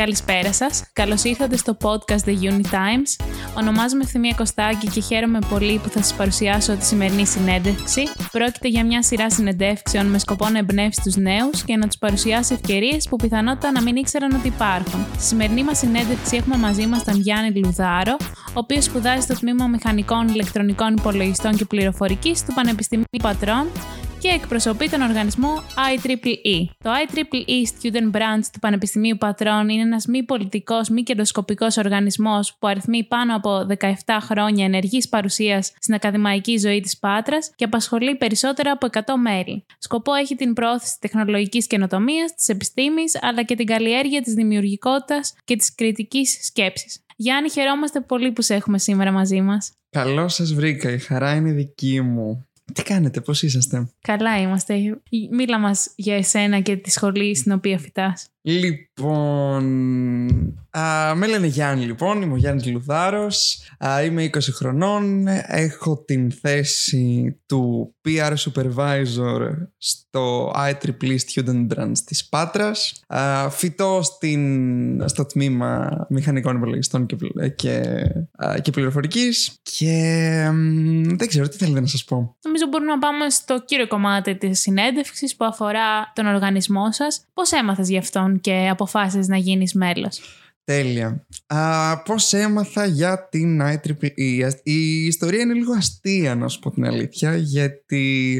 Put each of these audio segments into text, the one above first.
Καλησπέρα σας. Καλώς ήρθατε στο podcast The Uni Times. Ονομάζομαι Ευθυμία Κωστάκη και χαίρομαι πολύ που θα σας παρουσιάσω τη σημερινή συνέντευξη. Πρόκειται για μια σειρά συνεντεύξεων με σκοπό να εμπνεύσει τους νέους και να τους παρουσιάσει ευκαιρίες που πιθανότατα να μην ήξεραν ότι υπάρχουν. Στη σημερινή μας συνέντευξη έχουμε μαζί μας τον Γιάννη Λουδάρο, ο οποίος σπουδάζει στο τμήμα Μηχανικών Ηλεκτρονικών Υπολογιστών και Πληροφορικής του Πανεπιστημίου Πατρών και εκπροσωπεί τον οργανισμό IEEE. Το IEEE Student Branch του Πανεπιστημίου Πατρών είναι ένας μη πολιτικός, μη κερδοσκοπικός οργανισμός που αριθμεί πάνω από 17 χρόνια ενεργής παρουσίας στην ακαδημαϊκή ζωή της Πάτρας και απασχολεί περισσότερα από 100 μέλη. Σκοπό έχει την πρόθεση τεχνολογικής καινοτομίας, της επιστήμης, αλλά και την καλλιέργεια της δημιουργικότητας και της κριτικής σκέψης. Γιάννη, χαιρόμαστε πολύ που σε έχουμε σήμερα μαζί μας. Καλώς σας βρήκα, η χαρά είναι δική μου. Τι κάνετε, πώς είσαστε; Καλά είμαστε. Μίλα μας για εσένα και τη σχολή στην οποία φυτάς. Λοιπόν, α, με λένε Γιάννη λοιπόν, είμαι ο Γιάννης Λουδάρος, α, είμαι 20 χρονών, έχω την θέση του PR Supervisor στο IEEE Student Branch της Πάτρας, α, φυτώ στην, στο τμήμα μηχανικών υπολογιστών και, και, και πληροφορικής και δεν ξέρω τι θέλετε να σας πω. Νομίζω μπορούμε να πάμε στο κύριο κομμάτι της συνέντευξης που αφορά τον οργανισμό σας. Πώς έμαθες γι' αυτόν; Και αποφάσισες να γίνεις μέλος. Τέλεια. Α, πώς έμαθα για την IEEE. Η ιστορία είναι λίγο αστεία να σου πω την αλήθεια γιατί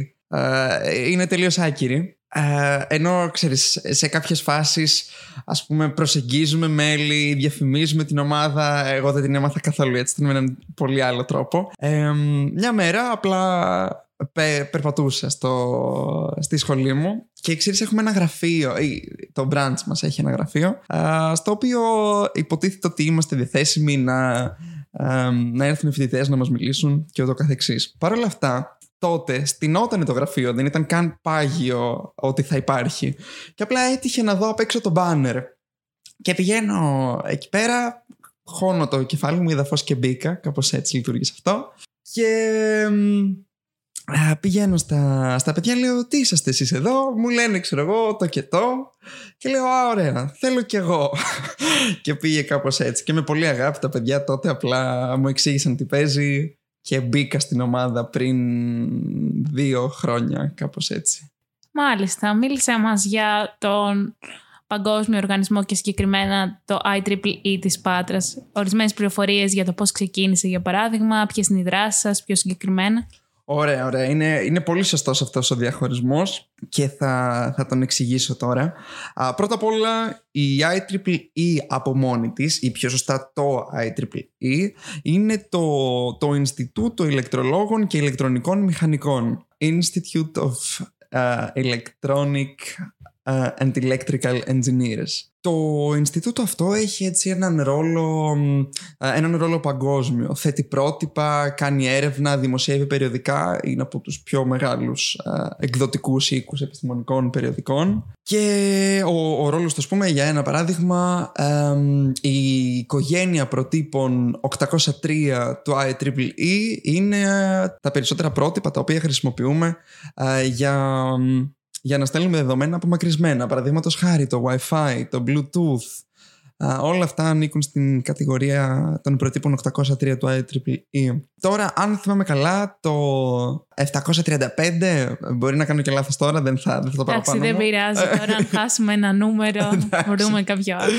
είναι τελείως άκυρη. ενώ ξέρεις σε κάποιες φάσεις ας πούμε προσεγγίζουμε μέλη διαφημίζουμε την ομάδα εγώ δεν την έμαθα καθόλου έτσι με έναν πολύ άλλο τρόπο μια μέρα απλά πε, περπατούσα στο, στη σχολή μου. Και ξέρεις έχουμε ένα γραφείο, το branch μας έχει ένα γραφείο στο οποίο υποτίθεται ότι είμαστε διαθέσιμοι να, να έρθουν οι φοιτητές να μας μιλήσουν και ούτω καθεξής. Παρ' όλα αυτά τότε στηνόταν το γραφείο, δεν ήταν καν πάγιο ότι θα υπάρχει. Και απλά έτυχε να δω απ' έξω το banner και πηγαίνω εκεί πέρα χώνω το κεφάλι μου, είδα φως και μπήκα, κάπως έτσι λειτουργήσε αυτό. Και πηγαίνω στα, στα παιδιά, λέω τι είσαστε εσείς εδώ, μου λένε ξέρω εγώ το και το και λέω α ωραία θέλω κι εγώ και πήγε κάπως έτσι και με πολύ αγάπη τα παιδιά τότε απλά μου εξήγησαν τι παίζει και μπήκα στην ομάδα πριν δύο χρόνια κάπως έτσι. Μάλιστα, μίλησε μας για τον Παγκόσμιο Οργανισμό και συγκεκριμένα το IEEE της Πάτρας. Ορισμένες πληροφορίες για το πώς ξεκίνησε για παράδειγμα, ποιες είναι οι δράσεις σας πιο συγκεκριμένα. Ωραία, ωραία. Είναι, είναι πολύ σωστός αυτός ο διαχωρισμός και θα, θα τον εξηγήσω τώρα. Α, πρώτα απ' όλα η IEEE από μόνη της ή πιο σωστά το IEEE είναι το, το Ινστιτούτο Ηλεκτρολόγων και Ηλεκτρονικών Μηχανικών Institute of uh, Electronic uh, and Electrical Engineers. Το Ινστιτούτο αυτό έχει έτσι έναν ρόλο, έναν ρόλο παγκόσμιο. Θέτει πρότυπα, κάνει έρευνα, δημοσιεύει περιοδικά. Είναι από τους πιο μεγάλους εκδοτικούς οίκους επιστημονικών περιοδικών. Και ο, ο ρόλος του, πούμε, για ένα παράδειγμα, η οικογένεια προτύπων 803 του IEEE είναι τα περισσότερα πρότυπα τα οποία χρησιμοποιούμε για για να στέλνουμε δεδομένα απομακρυσμένα. Παραδείγματος χάρη το Wi-Fi, το Bluetooth. όλα αυτά ανήκουν στην κατηγορία των προτύπων 803 του IEEE. Τώρα, αν θυμάμαι καλά, το 735, μπορεί να κάνω και λάθος τώρα, δεν θα, δεν θα το παραπάνω. Εντάξει, δεν πειράζει τώρα, αν χάσουμε ένα νούμερο, μπορούμε κάποιο άλλο.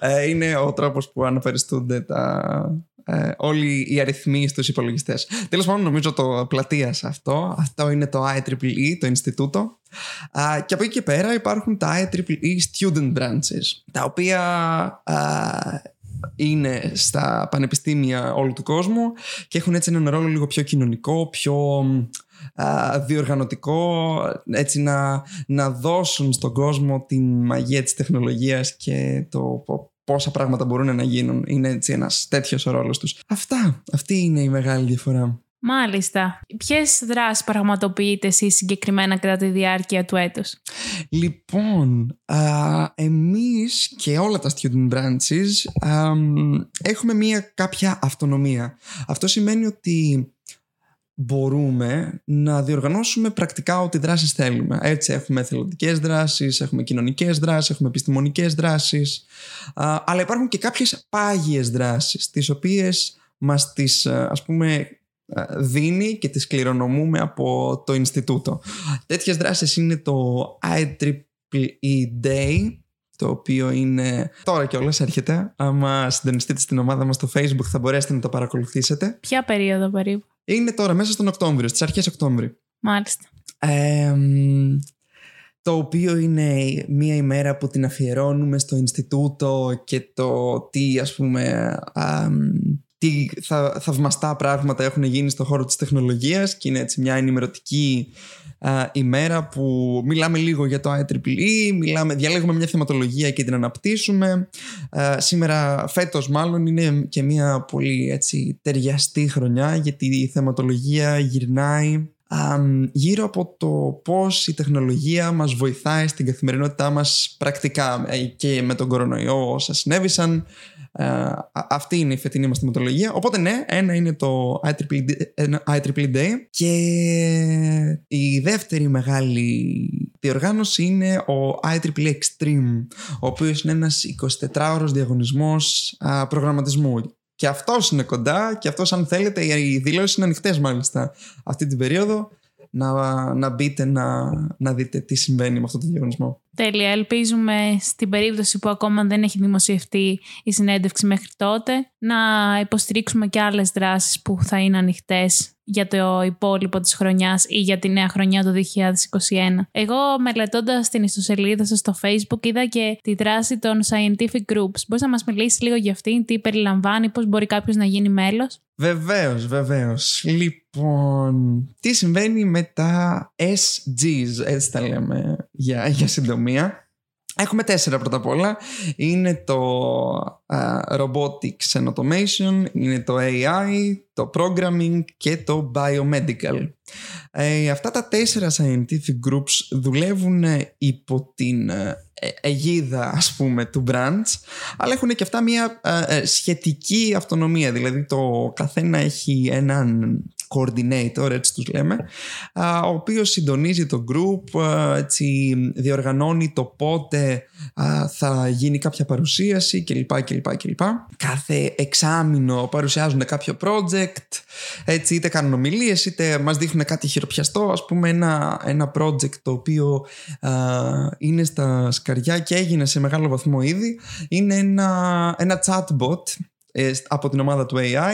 Ε, είναι ο τρόπος που αναφεριστούνται τα, ε, όλοι οι αριθμοί στους υπολογιστές. Τέλος πάντων νομίζω το πλατείας αυτό. Αυτό είναι το IEEE, το Ινστιτούτο. και από εκεί και πέρα υπάρχουν τα IEEE Student Branches, τα οποία είναι στα πανεπιστήμια όλου του κόσμου και έχουν έτσι έναν ρόλο λίγο πιο κοινωνικό, πιο διοργανωτικό έτσι να, να δώσουν στον κόσμο την μαγεία της τεχνολογίας και το πόσα πράγματα μπορούν να γίνουν. Είναι έτσι ένας τέτοιος ο ρόλος τους. Αυτά. Αυτή είναι η μεγάλη διαφορά. Μάλιστα. Ποιες δράσεις πραγματοποιείτε εσείς συγκεκριμένα κατά τη διάρκεια του έτους; Λοιπόν, α, εμείς και όλα τα student branches έχουμε μία κάποια αυτονομία. Αυτό σημαίνει ότι μπορούμε να διοργανώσουμε πρακτικά ό,τι δράσεις θέλουμε. Έτσι έχουμε εθελοντικές δράσεις, έχουμε κοινωνικές δράσεις, έχουμε επιστημονικές δράσεις, αλλά υπάρχουν και κάποιες πάγιες δράσεις, τις οποίες μας τις ας πούμε δίνει και τις κληρονομούμε από το Ινστιτούτο. Τέτοιες δράσεις είναι το IEEE Day, το οποίο είναι τώρα κιόλας έρχεται. Άμα συντονιστείτε στην ομάδα μας στο Facebook θα μπορέσετε να το παρακολουθήσετε. Ποια περίοδο περίπου; Είναι τώρα μέσα στον Οκτώβριο, στις αρχές Οκτώβριου. Μάλιστα. το οποίο είναι μία ημέρα που την αφιερώνουμε στο Ινστιτούτο και το τι ας πούμε τι θα, θαυμαστά πράγματα έχουν γίνει στον χώρο της τεχνολογίας και είναι έτσι μια ενημερωτική ημέρα που μιλάμε λίγο για το IEEE, μιλάμε, διαλέγουμε μια θεματολογία και την αναπτύσσουμε. σήμερα, φέτος μάλλον, είναι και μια πολύ έτσι, ταιριαστή χρονιά γιατί η θεματολογία γυρνάει γύρω από το πώς η τεχνολογία μας βοηθάει στην καθημερινότητά μας πρακτικά ε, και με τον κορονοϊό όσα συνέβησαν ε, αυτή είναι η φετινή μας θεματολογία. Οπότε ναι, ένα είναι το IEEE Day και η δεύτερη μεγάλη διοργάνωση είναι ο IEEE Extreme, ο οποίος είναι ένας 24ωρος διαγωνισμός προγραμματισμού. Και αυτός είναι κοντά και αυτός αν θέλετε οι δηλώσεις είναι ανοιχτές μάλιστα αυτή την περίοδο να, να μπείτε να, να δείτε τι συμβαίνει με αυτό το διαγωνισμό. Τέλεια. Ελπίζουμε στην περίπτωση που ακόμα δεν έχει δημοσιευτεί η συνέντευξη μέχρι τότε να υποστηρίξουμε και άλλες δράσεις που θα είναι ανοιχτές για το υπόλοιπο της χρονιάς ή για τη νέα χρονιά το 2021. Εγώ μελετώντας την ιστοσελίδα σας στο facebook είδα και τη δράση των scientific groups. Μπορείς να μας μιλήσεις λίγο για αυτήν, τι περιλαμβάνει, πώς μπορεί κάποιος να γίνει μέλος; Βεβαίως, βεβαίως. Λοιπόν, τι συμβαίνει με τα SGs, έτσι τα λέμε για, για συντομία. Έχουμε τέσσερα πρώτα απ' όλα. Είναι το uh, Robotics and Automation, είναι το AI, το Programming και το Biomedical. Ε, αυτά τα τέσσερα scientific groups δουλεύουν υπό την ε, αιγίδα ας πούμε του branch αλλά έχουν και αυτά μια ε, σχετική αυτονομία δηλαδή το καθένα έχει έναν coordinator, έτσι τους λέμε, ο οποίος συντονίζει το group, έτσι, διοργανώνει το πότε θα γίνει κάποια παρουσίαση κλπ. κλπ, κλπ. Κάθε εξάμηνο παρουσιάζουν κάποιο project, έτσι, είτε κάνουν ομιλίες, είτε μας δείχνουν κάτι χειροπιαστό, ας πούμε ένα, ένα project το οποίο είναι στα σκαριά και έγινε σε μεγάλο βαθμό ήδη, είναι ένα, ένα chatbot ε, από την ομάδα του AI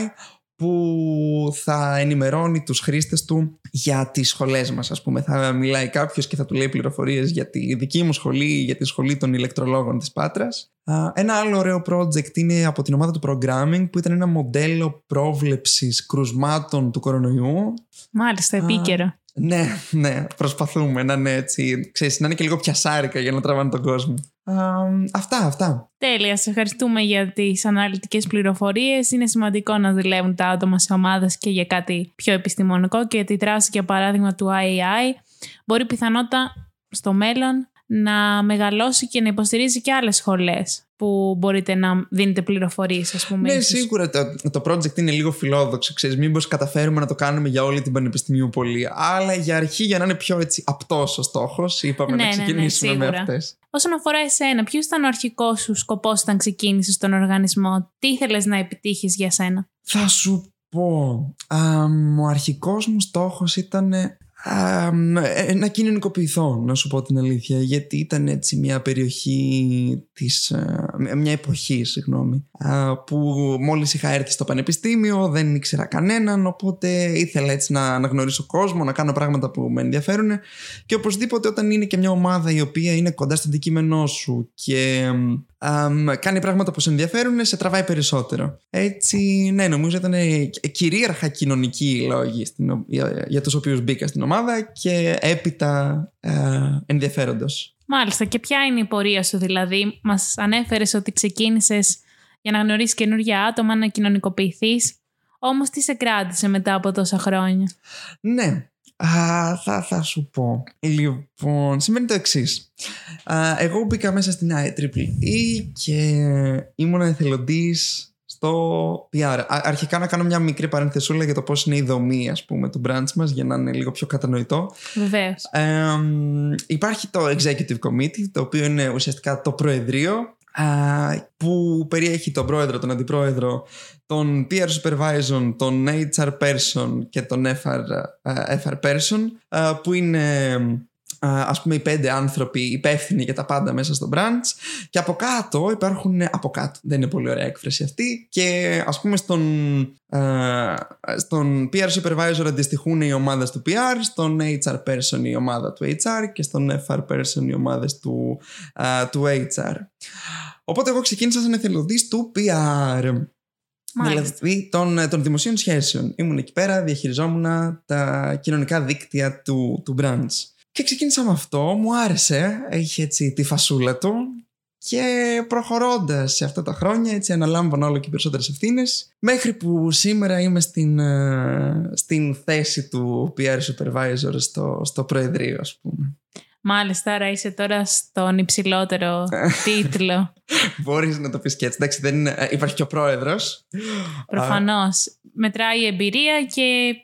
που θα ενημερώνει τους χρήστες του για τις σχολές μας ας πούμε. Θα μιλάει κάποιος και θα του λέει πληροφορίες για τη δική μου σχολή, για τη σχολή των ηλεκτρολόγων της Πάτρας. Ένα άλλο ωραίο project είναι από την ομάδα του programming που ήταν ένα μοντέλο πρόβλεψης κρουσμάτων του κορονοϊού. Μάλιστα, επίκαιρο. Ναι, ναι, προσπαθούμε να είναι έτσι, ξέρεις, να είναι και λίγο πιασάρικα για να τραβάνε τον κόσμο. αυτά, αυτά. Τέλεια, σε ευχαριστούμε για τις αναλυτικές πληροφορίες. Είναι σημαντικό να δουλεύουν τα άτομα σε ομάδες και για κάτι πιο επιστημονικό και τη δράση, για παράδειγμα, του IAI μπορεί πιθανότατα στο μέλλον να μεγαλώσει και να υποστηρίζει και άλλες σχολές που μπορείτε να δίνετε πληροφορίες ας πούμε. Ναι, σίγουρα το, το project είναι λίγο φιλόδοξο, ξέρεις, μήπως καταφέρουμε να το κάνουμε για όλη την πανεπιστημίου πολύ, αλλά για αρχή για να είναι πιο έτσι απτός ο στόχος, είπαμε ναι, να ξεκινήσουμε ναι, ναι, με αυτές. Όσον αφορά εσένα, ποιος ήταν ο αρχικός σου σκοπός όταν ξεκίνησες στον οργανισμό, τι ήθελες να επιτύχεις για σένα; Θα σου πω. Α, ο αρχικός μου στόχος ήταν ε, να κοινωνικοποιηθώ, να σου πω την αλήθεια, γιατί ήταν έτσι μια περιοχή της, ε, μια εποχή, συγγνώμη, που μόλις είχα έρθει στο πανεπιστήμιο, δεν ήξερα κανέναν, οπότε ήθελα έτσι να, να γνωρίσω κόσμο, να κάνω πράγματα που με ενδιαφέρουν και οπωσδήποτε όταν είναι και μια ομάδα η οποία είναι κοντά στο αντικείμενό σου και κάνει πράγματα που σε ενδιαφέρουν, σε τραβάει περισσότερο. Έτσι, ναι, νομίζω ήταν κυρίαρχα κοινωνικοί λόγοι για, για τους οποίους μπήκα στην ομάδα και έπειτα ε, ενδιαφέροντος. Μάλιστα. Και ποια είναι η πορεία σου δηλαδή; Μας ανέφερες ότι ξεκίνησες για να γνωρίσεις καινούργια άτομα, να κοινωνικοποιηθείς. Όμως τι σε κράτησε μετά από τόσα χρόνια; Ναι, Α, θα, θα σου πω. Λοιπόν, σημαίνει το εξής. Εγώ μπήκα μέσα στην IEEE και ήμουν εθελοντής στο PR. αρχικά να κάνω μια μικρή παρένθεσούλα για το πώς είναι η δομή ας πούμε του branch μας για να είναι λίγο πιο κατανοητό. Βεβαίως. υπάρχει το Executive Committee το οποίο είναι ουσιαστικά το Προεδρείο που περιέχει τον πρόεδρο, τον αντιπρόεδρο, τον PR supervisor, τον HR person και τον FR, FR person που είναι ας πούμε οι πέντε άνθρωποι υπεύθυνοι για τα πάντα μέσα στο branch και από κάτω υπάρχουν από κάτω δεν είναι πολύ ωραία έκφραση αυτή και ας πούμε στον, στον PR supervisor αντιστοιχούν οι ομάδες του PR στον HR person η ομάδα του HR και στον FR person οι ομάδες του, του HR οπότε εγώ ξεκίνησα σαν εθελοντής του PR Δηλαδή των, των δημοσίων σχέσεων. Ήμουν εκεί πέρα, διαχειριζόμουν τα κοινωνικά δίκτυα του, του branch. Και ξεκίνησα με αυτό, μου άρεσε, έχει έτσι τη φασούλα του και προχωρώντας σε αυτά τα χρόνια έτσι αναλάμβανα όλο και περισσότερες ευθύνες. μέχρι που σήμερα είμαι στην, ε, στην θέση του PR Supervisor στο, στο Προεδρείο ας πούμε. Μάλιστα, άρα είσαι τώρα στον υψηλότερο τίτλο. Μπορείς να το πεις και έτσι. Εντάξει, δεν είναι... Ε, υπάρχει και ο πρόεδρος. Προφανώς. Μετράει η εμπειρία και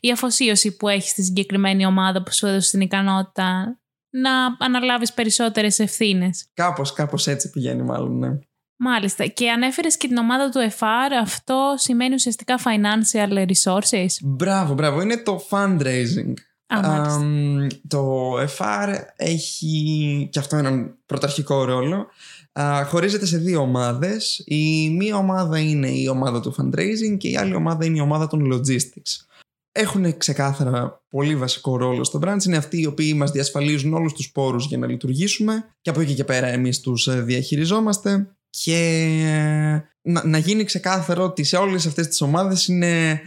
η αφοσίωση που έχεις στη συγκεκριμένη ομάδα που σου έδωσε την ικανότητα να αναλάβεις περισσότερες ευθύνες. Κάπως, κάπως έτσι πηγαίνει μάλλον, ναι. Μάλιστα. Και ανέφερες και την ομάδα του FR. Αυτό σημαίνει ουσιαστικά financial resources. Μπράβο, μπράβο. Είναι το fundraising. Α, το FR έχει και αυτό έναν πρωταρχικό ρόλο. χωρίζεται σε δύο ομάδες. Η μία ομάδα είναι η ομάδα του fundraising και η άλλη ομάδα είναι η ομάδα των logistics έχουν ξεκάθαρα πολύ βασικό ρόλο στο branch. Είναι αυτοί οι οποίοι μας διασφαλίζουν όλους τους πόρους για να λειτουργήσουμε και από εκεί και πέρα εμείς τους ε, διαχειριζόμαστε και ε, να, να γίνει ξεκάθαρο ότι σε όλες αυτές τις ομάδες είναι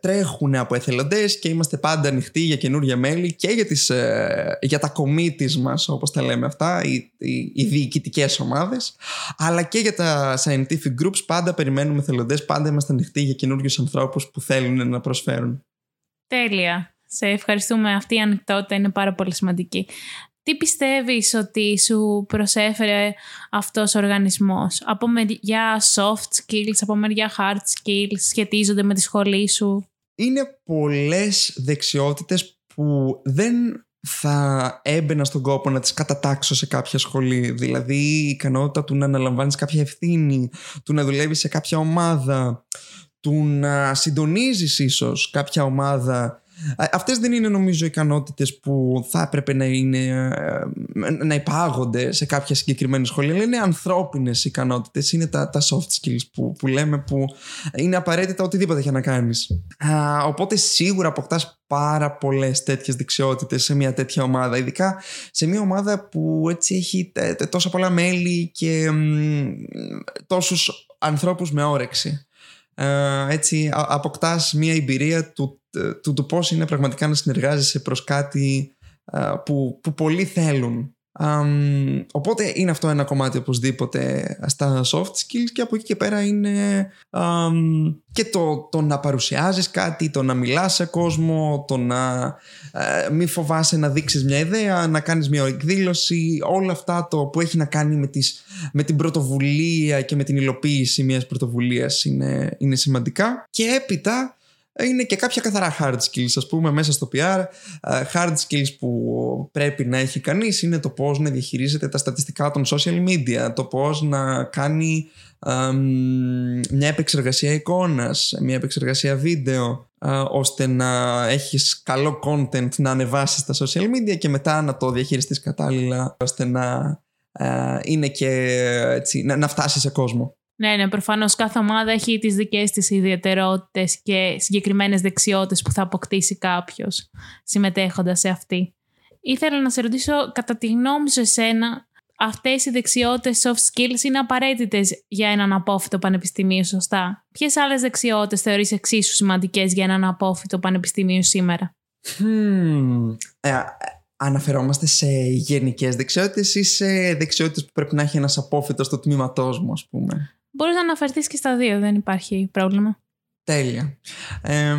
τρέχουν από εθελοντές και είμαστε πάντα ανοιχτοί για καινούργια μέλη και για, τις, ε, για τα committees μας όπως τα λέμε αυτά οι, οι, οι διοικητικές ομάδες αλλά και για τα scientific groups πάντα περιμένουμε εθελοντές πάντα είμαστε ανοιχτοί για καινούριου ανθρώπους που θέλουν να προσφέρουν Τέλεια. Σε ευχαριστούμε. Αυτή η ανοιχτότητα είναι πάρα πολύ σημαντική. Τι πιστεύεις ότι σου προσέφερε αυτός ο οργανισμός; Από μεριά soft skills, από μεριά hard skills σχετίζονται με τη σχολή σου; Είναι πολλές δεξιότητες που δεν θα έμπαινα στον κόπο να τις κατατάξω σε κάποια σχολή. Δηλαδή η ικανότητα του να αναλαμβάνεις κάποια ευθύνη, του να δουλεύεις σε κάποια ομάδα, του να συντονίζεις ίσως κάποια ομάδα Αυτές δεν είναι νομίζω ικανότητες που θα έπρεπε να, είναι, ε, να υπάγονται σε κάποια συγκεκριμένη σχολή, αλλά είναι ανθρώπινες ικανότητες. Είναι τα, τα soft skills που, που λέμε που είναι απαραίτητα οτιδήποτε για να κάνεις. Οπότε σίγουρα αποκτάς πάρα πολλές τέτοιες δεξιότητες σε μια τέτοια ομάδα. Ειδικά σε μια ομάδα που έτσι έχει τόσα πολλά μέλη και τόσους ανθρώπους με όρεξη. Έτσι αποκτάς μια εμπειρία του του, του πώς είναι πραγματικά να συνεργάζεσαι προς κάτι που, που πολλοί θέλουν. Οπότε είναι αυτό ένα κομμάτι οπωσδήποτε στα soft skills και από εκεί και πέρα είναι και το, το να παρουσιάζεις κάτι, το να μιλάς σε κόσμο, το να uh, μη φοβάσαι να δείξεις μια ιδέα, να κάνεις μια εκδήλωση, όλα αυτά το που έχει να κάνει με, τις, με την πρωτοβουλία και με την υλοποίηση μιας πρωτοβουλίας είναι, είναι σημαντικά. Και έπειτα είναι και κάποια καθαρά hard skills ας πούμε μέσα στο PR hard skills που πρέπει να έχει κανείς είναι το πώς να διαχειρίζεται τα στατιστικά των social media το πώς να κάνει μια επεξεργασία εικόνας μια επεξεργασία βίντεο ώστε να έχεις καλό content να ανεβάσεις στα social media και μετά να το διαχειριστείς κατάλληλα ώστε να είναι και έτσι, να, να φτάσεις σε κόσμο. Ναι, ναι, προφανώς κάθε ομάδα έχει τις δικές της ιδιαιτερότητες και συγκεκριμένες δεξιότητες που θα αποκτήσει κάποιος συμμετέχοντας σε αυτή. Ήθελα να σε ρωτήσω, κατά τη γνώμη σου εσένα, αυτές οι δεξιότητες soft skills είναι απαραίτητες για έναν απόφυτο πανεπιστημίο, σωστά; Ποιες άλλες δεξιότητες θεωρείς εξίσου σημαντικές για έναν απόφυτο πανεπιστημίο σήμερα; Hmm. Ε, αναφερόμαστε σε γενικές δεξιότητες ή σε δεξιότητες που πρέπει να έχει ένας απόφυτος στο τμήματός μου, ας πούμε; Μπορείς να αναφερθείς και στα δύο, δεν υπάρχει πρόβλημα. Τέλεια. Ε,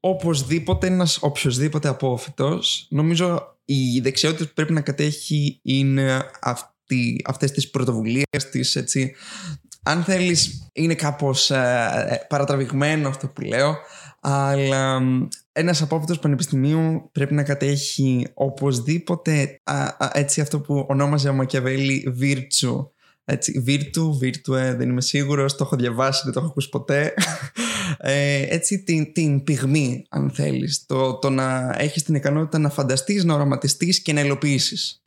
οπωσδήποτε ένας οποιοδήποτε απόφυτος, νομίζω οι δεξιότητες που πρέπει να κατέχει είναι αυτή, αυτές τις πρωτοβουλίες, τις, έτσι, αν θέλεις είναι κάπως ε, παρατραβηγμένο αυτό που λέω αλλά ένας απόφυτος πανεπιστημίου πρέπει να κατέχει οπωσδήποτε έτσι αυτό που ονόμαζε ο Μακιαβέλη virtue έτσι, virtue, virtue, δεν είμαι σίγουρος, το έχω διαβάσει, δεν το έχω ακούσει ποτέ. Ε, έτσι την, την πυγμή, αν θέλεις. Το, το να έχεις την ικανότητα να φανταστείς, να οραματιστείς και να υλοποιήσεις.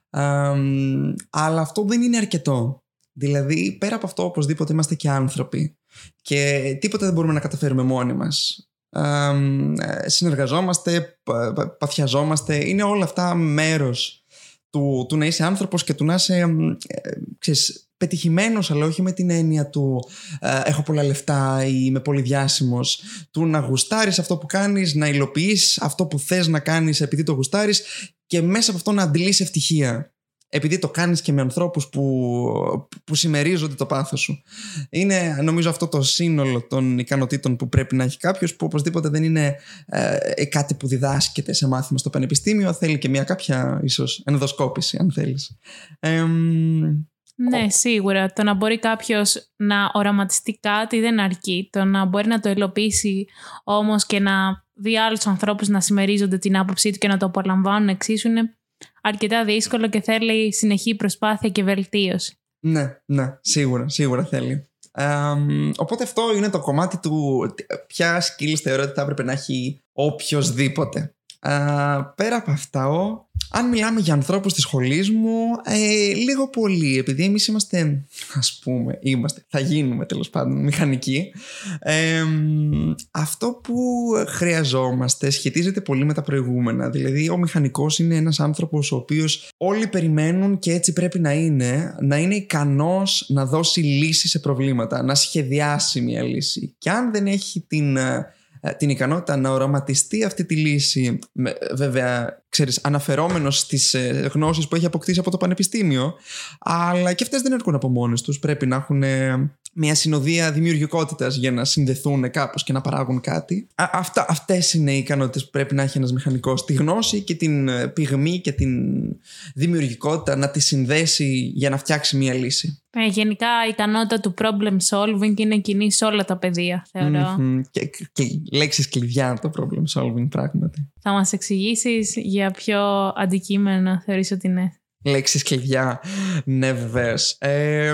αλλά αυτό δεν είναι αρκετό. Δηλαδή, πέρα από αυτό, οπωσδήποτε είμαστε και άνθρωποι. Και τίποτα δεν μπορούμε να καταφέρουμε μόνοι μας. συνεργαζόμαστε, παθιαζόμαστε. Είναι όλα αυτά μέρος του, του να είσαι άνθρωπος και του να είσαι ε, ξέρεις, πετυχημένος αλλά όχι με την έννοια του ε, έχω πολλά λεφτά ή είμαι πολύ διάσημος του να γουστάρεις αυτό που κάνεις να υλοποιείς αυτό που θες να κάνεις επειδή το γουστάρεις και μέσα από αυτό να αντιλείς ευτυχία επειδή το κάνεις και με ανθρώπους που, που συμμερίζονται το πάθος σου. Είναι νομίζω αυτό το σύνολο των ικανοτήτων που πρέπει να έχει κάποιος που οπωσδήποτε δεν είναι ε, κάτι που διδάσκεται σε μάθημα στο πανεπιστήμιο θέλει και μια κάποια ίσως ενδοσκόπηση αν θέλεις. Ναι, σίγουρα. Το να μπορεί κάποιος να οραματιστεί κάτι δεν αρκεί. Το να μπορεί να το υλοποιήσει όμως και να δει άλλους ανθρώπους να συμμερίζονται την άποψή του και να το απολαμβάνουν εξίσου είναι αρκετά δύσκολο και θέλει συνεχή προσπάθεια και βελτίωση. Ναι, ναι, σίγουρα, σίγουρα θέλει. οπότε αυτό είναι το κομμάτι του ποια skills θεωρώ ότι θα έπρεπε να έχει οποιοδήποτε. Πέρα από αυτά, αν μιλάμε για ανθρώπους της σχολής μου, ε, λίγο πολύ, επειδή εμείς είμαστε, ας πούμε, είμαστε, θα γίνουμε τέλος πάντων μηχανικοί, ε, αυτό που χρειαζόμαστε σχετίζεται πολύ με τα προηγούμενα. Δηλαδή, ο μηχανικός είναι ένας άνθρωπος ο οποίος όλοι περιμένουν και έτσι πρέπει να είναι, να είναι ικανός να δώσει λύση σε προβλήματα, να σχεδιάσει μια λύση. Και αν δεν έχει την ε, την ικανότητα να οραματιστεί αυτή τη λύση, βέβαια, ξέρεις, αναφερόμενος στις ε, γνώσεις που έχει αποκτήσει από το πανεπιστήμιο, αλλά και αυτές δεν έρχονται από μόνες τους. Πρέπει να έχουν μια συνοδεία δημιουργικότητας για να συνδεθούν κάπως και να παράγουν κάτι. Α, αυτά, αυτές είναι οι ικανότητες που πρέπει να έχει ένας μηχανικός. Τη γνώση και την ε, πυγμή και την δημιουργικότητα να τη συνδέσει για να φτιάξει μια λύση. Ε, γενικά η ικανότητα του problem solving είναι κοινή σε όλα τα πεδία, θεωρώ. Mm-hmm. Και, και λέξεις κλειδιά το problem solving πράγματι. Θα μας εξηγήσεις για ποιο αντικείμενο θεωρείς ότι είναι λέξεις κλειδιά. Ναι, βεβαίως. Ε,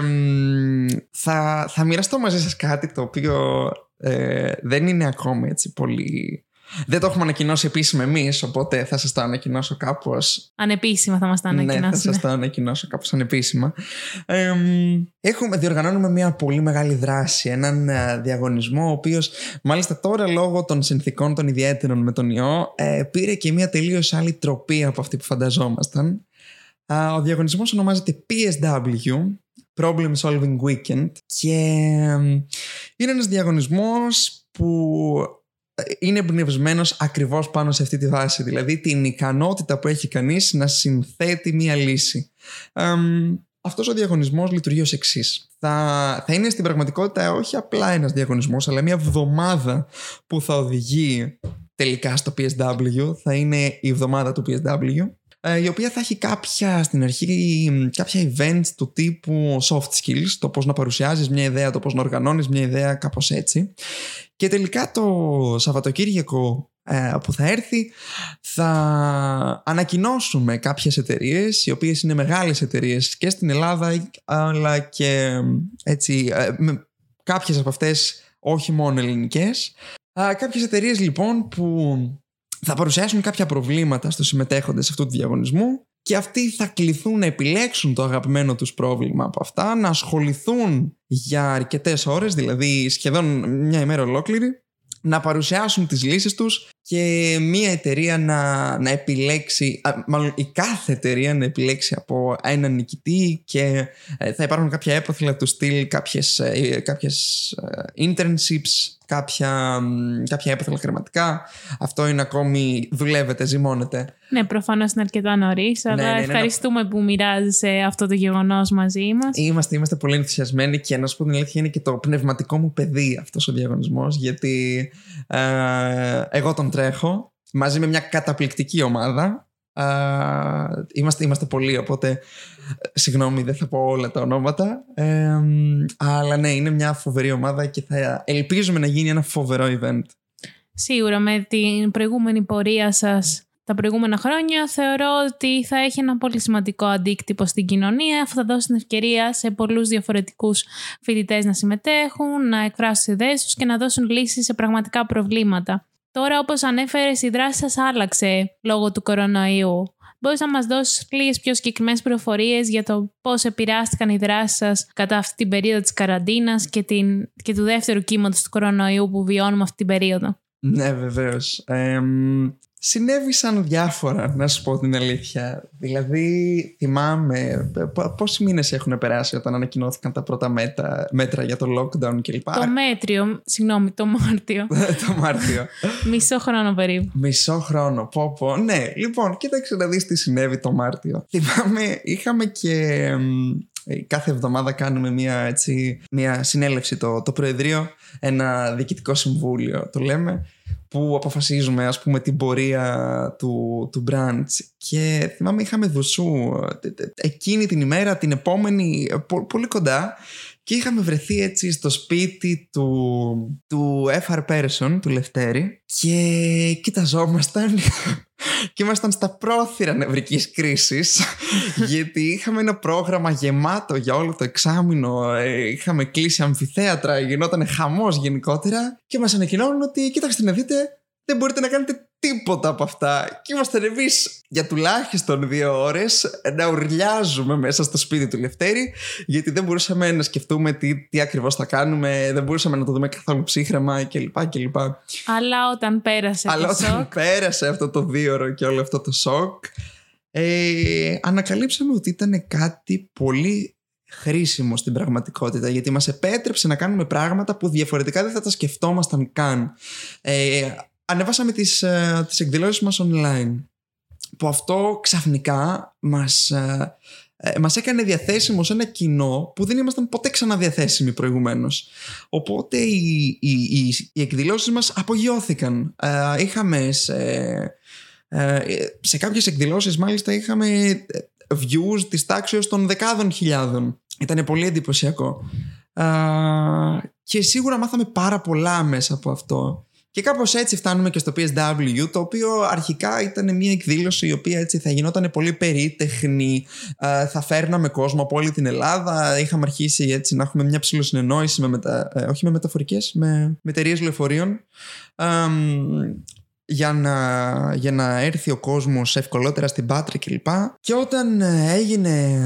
θα, θα μοιραστώ μαζί σας κάτι το οποίο ε, δεν είναι ακόμη έτσι πολύ... Δεν το έχουμε ανακοινώσει επίσημα εμείς, οπότε θα σας το ανακοινώσω κάπως. Ανεπίσημα θα μας το ανακοινώσουμε. Ναι, θα σας το ανακοινώσω κάπως ανεπίσημα. Ε, έχουμε, διοργανώνουμε μια πολύ μεγάλη δράση. Έναν ε, διαγωνισμό, ο οποίος μάλιστα τώρα λόγω των συνθήκων των ιδιαίτερων με τον ιό, ε, πήρε και μια τελείως άλλη τροπή από αυτή που φανταζόμασταν. Ο διαγωνισμός ονομάζεται PSW, Problem Solving Weekend και είναι ένας διαγωνισμός που ε, είναι εμπνευσμένος ακριβώς πάνω σε αυτή τη βάση, δηλαδή την ικανότητα που έχει κανείς να συνθέτει μία λύση. αυτός ο διαγωνισμός λειτουργεί ως εξής. Θα, θα είναι στην πραγματικότητα όχι απλά ένας διαγωνισμός, αλλά μια βδομάδα που θα οδηγεί τελικά στο PSW. Θα είναι η βδομάδα του PSW. Ε, η οποία θα έχει κάποια στην αρχή κάποια events του τύπου soft skills, το πώς να παρουσιάζεις μια ιδέα, το πώς να οργανώνεις μια ιδέα, κάπως έτσι. Και τελικά το Σαββατοκύριακο ε, που θα έρθει θα ανακοινώσουμε κάποιες εταιρείες οι οποίες είναι μεγάλες εταιρείες και στην Ελλάδα αλλά και έτσι ε, με κάποιες από αυτές όχι μόνο ελληνικές. Κάποιες εταιρείες λοιπόν που θα παρουσιάσουν κάποια προβλήματα στους συμμετέχοντες αυτού του διαγωνισμού και αυτοί θα κληθούν να επιλέξουν το αγαπημένο τους πρόβλημα από αυτά, να ασχοληθούν για αρκετές ώρες, δηλαδή σχεδόν μια ημέρα ολόκληρη, να παρουσιάσουν τις λύσεις τους και μια εταιρεία να, να επιλέξει, μάλλον η κάθε εταιρεία να επιλέξει από έναν νικητή και ε, θα υπάρχουν κάποια έποθυλα του στυλ, κάποιες, ε, κάποιες ε, internships, κάποια, κάποια έποθυλα χρηματικά. Αυτό είναι ακόμη, δουλεύεται, ζυμώνεται. Ναι, προφανώς είναι αρκετά νωρίς, ναι, αλλά ναι, ναι, ευχαριστούμε που μοιράζεσαι αυτό το γεγονός μαζί μας. Είμαστε, είμαστε πολύ ενθουσιασμένοι και να σου πω την αλήθεια είναι και το πνευματικό μου παιδί αυτός ο διαγωνισμός, γιατί ε, εγώ τον τρέχω μαζί με μια καταπληκτική ομάδα είμαστε, είμαστε πολλοί, οπότε ε, συγγνώμη δεν θα πω όλα τα ονόματα. Ε, αλλά ναι, είναι μια φοβερή ομάδα και θα ελπίζουμε να γίνει ένα φοβερό event. Σίγουρα με την προηγούμενη πορεία σας τα προηγούμενα χρόνια θεωρώ ότι θα έχει ένα πολύ σημαντικό αντίκτυπο στην κοινωνία. Αυτό θα δώσει την ευκαιρία σε πολλούς διαφορετικούς φοιτητές να συμμετέχουν, να εκφράσουν τις ιδέες τους και να δώσουν λύσεις σε πραγματικά προβλήματα. Τώρα όπως ανέφερες η δράση σας άλλαξε λόγω του κορονοϊού. Μπορείς να μας δώσεις λίγες πιο συγκεκριμένες πληροφορίες για το πώς επηρεάστηκαν οι δράσεις σας κατά αυτή την περίοδο της καραντίνας και, την, και του δεύτερου κύματος του κορονοϊού που βιώνουμε αυτή την περίοδο; Ναι, βεβαίως. Ε, Συνέβησαν διάφορα, να σου πω την αλήθεια. Δηλαδή, θυμάμαι πόσοι μήνες έχουν περάσει όταν ανακοινώθηκαν τα πρώτα μέτρα, μέτρα για το lockdown κλπ. Το μέτριο, συγγνώμη, το Μάρτιο. το Μάρτιο. Μισό χρόνο περίπου. Μισό χρόνο, πω πω. Ναι, λοιπόν, κοίταξε να δεις τι συνέβη το Μάρτιο. Θυμάμαι, είχαμε και κάθε εβδομάδα κάνουμε μια, έτσι, μια συνέλευση το, το Προεδρείο, ένα διοικητικό συμβούλιο το λέμε που αποφασίζουμε ας πούμε την πορεία του, του brunch. Και θυμάμαι είχαμε δουσού εκείνη την ημέρα την επόμενη πολύ κοντά και είχαμε βρεθεί έτσι στο σπίτι του, του FR Person, του Λευτέρη και κοιταζόμασταν και ήμασταν στα πρόθυρα νευρικής κρίσης γιατί είχαμε ένα πρόγραμμα γεμάτο για όλο το εξάμεινο. Ε, είχαμε κλείσει αμφιθέατρα γινόταν χαμός γενικότερα και μας ανακοινώνουν ότι κοίταξτε να δείτε δεν μπορείτε να κάνετε τίποτα από αυτά. Και ήμασταν εμείς για τουλάχιστον δύο ώρες να ουρλιάζουμε μέσα στο σπίτι του Λευτέρη, γιατί δεν μπορούσαμε να σκεφτούμε τι, τι ακριβώς θα κάνουμε, δεν μπορούσαμε να το δούμε καθόλου ψύχρεμα κλπ. κλπ. Αλλά όταν πέρασε Αλλά το όταν σοκ. πέρασε αυτό το δύο ώρο και όλο αυτό το σοκ, ε, ανακαλύψαμε ότι ήταν κάτι πολύ χρήσιμο στην πραγματικότητα γιατί μας επέτρεψε να κάνουμε πράγματα που διαφορετικά δεν θα τα σκεφτόμασταν καν. Ε, ανεβάσαμε τις, ε, τις εκδηλώσεις μας online που αυτό ξαφνικά μας, ε, ε, μας έκανε διαθέσιμο σε ένα κοινό που δεν ήμασταν ποτέ ξαναδιαθέσιμοι προηγουμένως. Οπότε οι, οι, οι, οι εκδηλώσεις μας απογειώθηκαν. Ε, είχαμε σε, ε, σε κάποιες εκδηλώσεις μάλιστα είχαμε views της τάξης των δεκάδων χιλιάδων. Ήταν πολύ εντυπωσιακό. Ε, και σίγουρα μάθαμε πάρα πολλά μέσα από αυτό. Και κάπως έτσι φτάνουμε και στο PSW, το οποίο αρχικά ήταν μια εκδήλωση η οποία έτσι θα γινόταν πολύ περίτεχνη, ε, θα φέρναμε κόσμο από όλη την Ελλάδα, είχαμε αρχίσει έτσι να έχουμε μια ψηλοσυνεννόηση με μετα... Ε, όχι με μεταφορικές, με, με εταιρείες λεωφορείων για να, για να έρθει ο κόσμος ευκολότερα στην Πάτρη κλπ. Και όταν ε, έγινε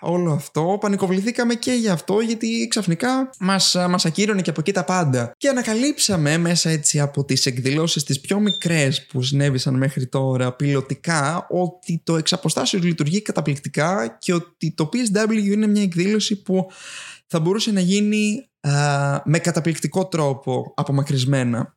όλο αυτό πανικοβληθήκαμε και για αυτό γιατί ξαφνικά μας, μας ακύρωνε και από εκεί τα πάντα. Και ανακαλύψαμε μέσα έτσι από τις εκδηλώσεις τις πιο μικρές που συνέβησαν μέχρι τώρα πιλωτικά ότι το εξαποστάσιο λειτουργεί καταπληκτικά και ότι το PSW είναι μια εκδήλωση που θα μπορούσε να γίνει με καταπληκτικό τρόπο απομακρυσμένα.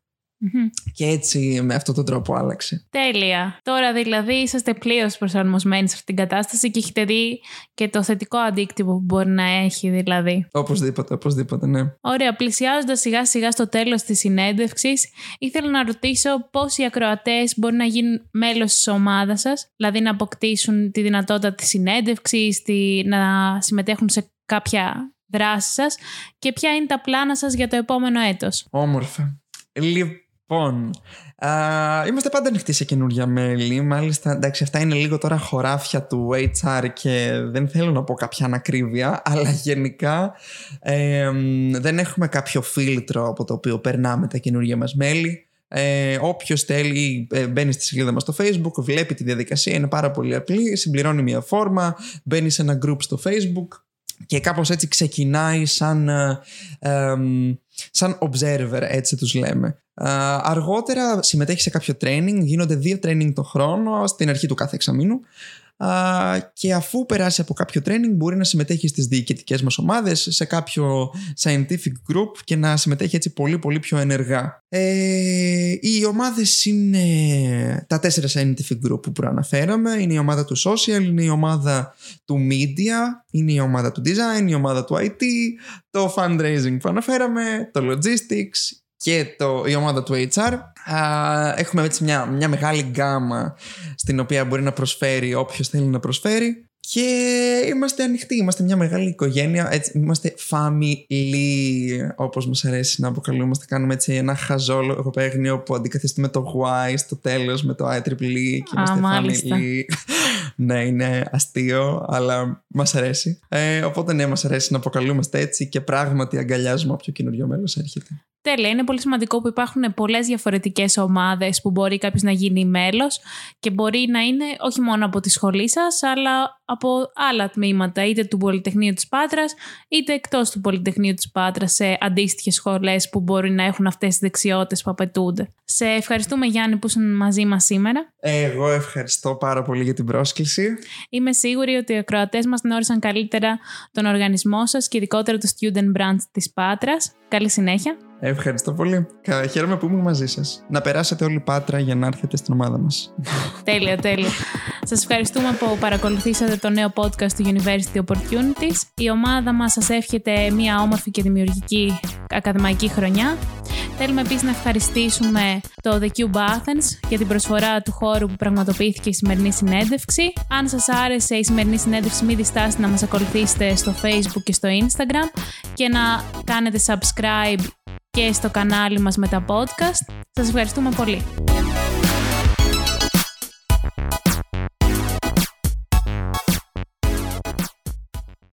Και έτσι με αυτόν τον τρόπο άλλαξε. Τέλεια. Τώρα δηλαδή είσαστε πλήρως προσαρμοσμένοι σε αυτήν την κατάσταση και έχετε δει και το θετικό αντίκτυπο που μπορεί να έχει δηλαδή. Οπωσδήποτε, οπωσδήποτε, ναι. Ωραία. Πλησιάζοντας σιγά σιγά στο τέλος της συνέντευξης, ήθελα να ρωτήσω πώς οι ακροατές μπορεί να γίνουν μέλος της ομάδας σας, δηλαδή να αποκτήσουν τη δυνατότητα της συνέντευξης, να συμμετέχουν σε κάποια δράση σας και ποια είναι τα πλάνα σας για το επόμενο έτος. Όμορφα. Λοιπόν, α, είμαστε πάντα ανοιχτοί σε καινούργια μέλη. Μάλιστα, εντάξει, αυτά είναι λίγο τώρα χωράφια του HR και δεν θέλω να πω κάποια ανακρίβεια, αλλά γενικά ε, δεν έχουμε κάποιο φίλτρο από το οποίο περνάμε τα καινούργια μας μέλη. Ε, όποιος θέλει ε, μπαίνει στη σελίδα μας στο facebook βλέπει τη διαδικασία είναι πάρα πολύ απλή συμπληρώνει μια φόρμα μπαίνει σε ένα group στο facebook και κάπως έτσι ξεκινάει σαν, ε, ε, σαν observer, έτσι τους λέμε. Ε, αργότερα συμμετέχει σε κάποιο training, γίνονται δύο training το χρόνο στην αρχή του κάθε εξαμήνου και αφού περάσει από κάποιο training μπορεί να συμμετέχει στις διοικητικές μας ομάδες σε κάποιο scientific group και να συμμετέχει έτσι πολύ πολύ πιο ενεργά. Ε, οι ομάδες είναι τα τέσσερα scientific group που προαναφέραμε. Είναι η ομάδα του social, είναι η ομάδα του media, είναι η ομάδα του design, η ομάδα του IT, το fundraising που αναφέραμε, το logistics και το, η ομάδα του HR έχουμε έτσι μια, μια μεγάλη γκάμα στην οποία μπορεί να προσφέρει όποιος θέλει να προσφέρει. Και είμαστε ανοιχτοί, είμαστε μια μεγάλη οικογένεια, έτσι, είμαστε family, όπως μας αρέσει να αποκαλούμαστε. Κάνουμε έτσι ένα χαζό λογοπαίγνιο που αντικαθιστούμε το Y στο τέλος με το IEEE και είμαστε family. ναι, είναι αστείο, αλλά μας αρέσει. Ε, οπότε ναι, μας αρέσει να αποκαλούμαστε έτσι και πράγματι αγκαλιάζουμε όποιο καινούριο μέλος έρχεται. Τέλεια. Είναι πολύ σημαντικό που υπάρχουν πολλές διαφορετικές ομάδες που μπορεί κάποιος να γίνει μέλος και μπορεί να είναι όχι μόνο από τη σχολή σας, αλλά από άλλα τμήματα, είτε του Πολυτεχνείου της Πάτρας, είτε εκτός του Πολυτεχνείου της Πάτρας, σε αντίστοιχες σχολές που μπορεί να έχουν αυτές τις δεξιότητες που απαιτούνται. Σε ευχαριστούμε, Γιάννη, που ήσουν μαζί μας σήμερα. Εγώ ευχαριστώ πάρα πολύ για την πρόσκληση. Είμαι σίγουρη ότι οι ακροατές μας γνώρισαν καλύτερα τον οργανισμό σας και ειδικότερα το Student Branch της Πάτρας. Καλή συνέχεια. Ευχαριστώ πολύ. Χαίρομαι που ήμουν μαζί σας. Να περάσετε όλη πάτρα για να έρθετε στην ομάδα μας. τέλεια, τέλεια. Σας ευχαριστούμε που παρακολουθήσατε το νέο podcast του University Opportunities. Η ομάδα μας σας εύχεται μια όμορφη και δημιουργική ακαδημαϊκή χρονιά. Θέλουμε επίσης να ευχαριστήσουμε το The Cube Athens για την προσφορά του χώρου που πραγματοποιήθηκε η σημερινή συνέντευξη. Αν σας άρεσε η σημερινή συνέντευξη, μην διστάσετε να μας ακολουθήσετε στο Facebook και στο Instagram και να κάνετε subscribe και στο κανάλι μας με τα podcast. Σας ευχαριστούμε πολύ.